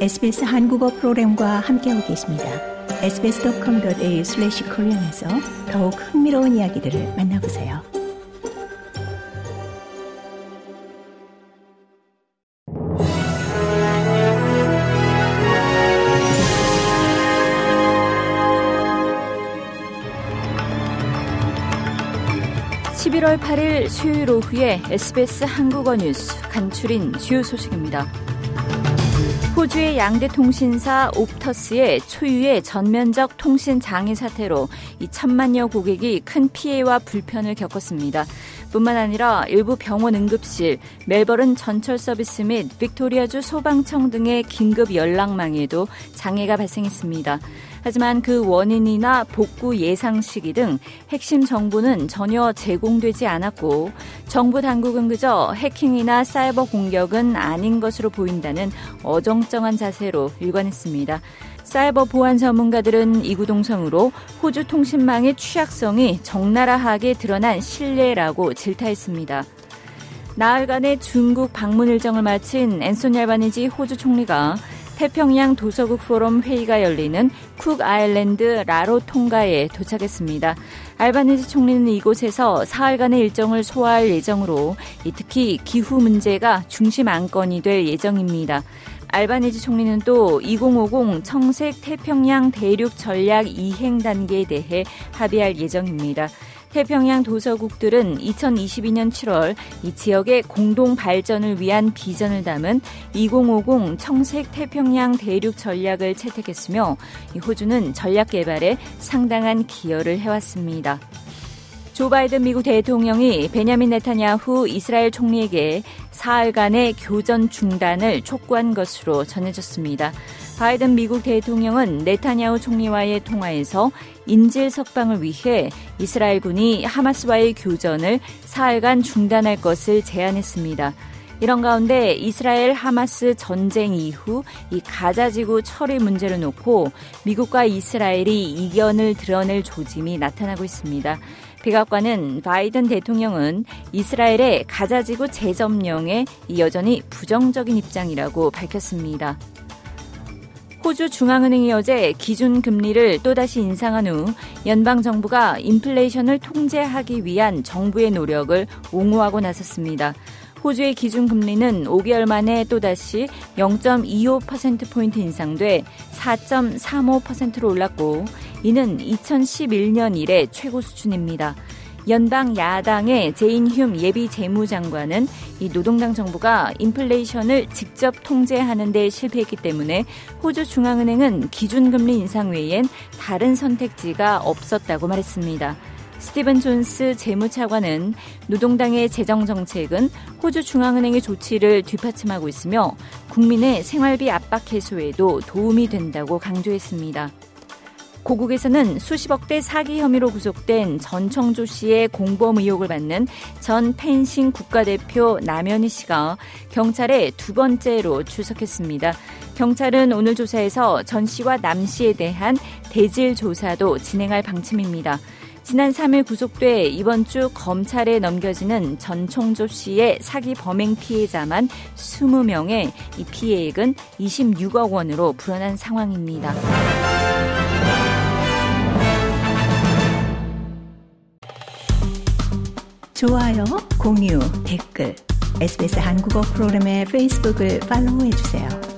SBS 한국어 프로그램과 함께하고 계십니다. sbs.com.au/korean에서 더욱 흥미로운 이야기들을 만나보세요. (11월 8일) 수요일 오후에 SBS 한국어 뉴스 간추린 주요 소식입니다. 호주의 양대 통신사 옵터스의 초유의 전면적 통신 장애 사태로 이 천만여 고객이 큰 피해와 불편을 겪었습니다. 뿐만 아니라 일부 병원 응급실, 멜버른 전철 서비스 및 빅토리아주 소방청 등의 긴급 연락망에도 장애가 발생했습니다. 하지만 그 원인이나 복구 예상 시기 등 핵심 정보는 전혀 제공되지 않았고 정부 당국은 그저 해킹이나 사이버 공격은 아닌 것으로 보인다는 어정쩡한 자세로 일관했습니다. 사이버 보안 전문가들은 이구동성으로 호주 통신망의 취약성이 적나라하게 드러난 신뢰라고 질타했습니다. 나흘간의 중국 방문 일정을 마친 앤소니 알바니지 호주 총리가 태평양 도서국 포럼 회의가 열리는 쿡 아일랜드 라로 통가에 도착했습니다. 알바니지 총리는 이곳에서 사흘간의 일정을 소화할 예정으로 특히 기후 문제가 중심 안건이 될 예정입니다. 알바니지 총리는 또 2050 청색 태평양 대륙 전략 이행 단계에 대해 합의할 예정입니다. 태평양 도서국들은 2022년 7월 이 지역의 공동 발전을 위한 비전을 담은 2050 청색 태평양 대륙 전략을 채택했으며 호주는 전략 개발에 상당한 기여를 해왔습니다. 조 바이든 미국 대통령이 베냐민 네타냐후 이스라엘 총리에게 사흘간의 교전 중단을 촉구한 것으로 전해졌습니다. 바이든 미국 대통령은 네타냐후 총리와의 통화에서 인질 석방을 위해 이스라엘군이 하마스와의 교전을 사흘간 중단할 것을 제안했습니다. 이런 가운데 이스라엘 하마스 전쟁 이후 이 가자지구 처리 문제를 놓고 미국과 이스라엘이 이견을 드러낼 조짐이 나타나고 있습니다. 백악관은 바이든 대통령은 이스라엘의 가자지구 재점령에 여전히 부정적인 입장이라고 밝혔습니다. 호주 중앙은행이 어제 기준 금리를 또다시 인상한 후 연방 정부가 인플레이션을 통제하기 위한 정부의 노력을 옹호하고 나섰습니다. 호주의 기준 금리는 5개월 만에 또다시 0.25%포인트 인상돼 4.35%로 올랐고 이는 2011년 이래 최고 수준입니다. 연방 야당의 제인 흄 예비 재무장관은 이 노동당 정부가 인플레이션을 직접 통제하는 데 실패했기 때문에 호주 중앙은행은 기준금리 인상 외엔 다른 선택지가 없었다고 말했습니다. 스티븐 존스 재무차관은 노동당의 재정 정책은 호주 중앙은행의 조치를 뒷받침하고 있으며 국민의 생활비 압박 해소에도 도움이 된다고 강조했습니다. 고국에서는 수십억대 사기 혐의로 구속된 전청조 씨의 공범 의혹을 받는 전 펜싱 국가대표 남현희 씨가 경찰에 두 번째로 출석했습니다. 경찰은 오늘 조사에서 전 씨와 남 씨에 대한 대질 조사도 진행할 방침입니다. 지난 3일 구속돼 이번 주 검찰에 넘겨지는 전총조 씨의 사기 범행 피해자만 20명의 이 피해액은 26억 원으로 불어난 상황입니다. 좋아요, 공유, 댓글, SBS 한국어 프로그램의 페이스북을 팔로우해 주세요.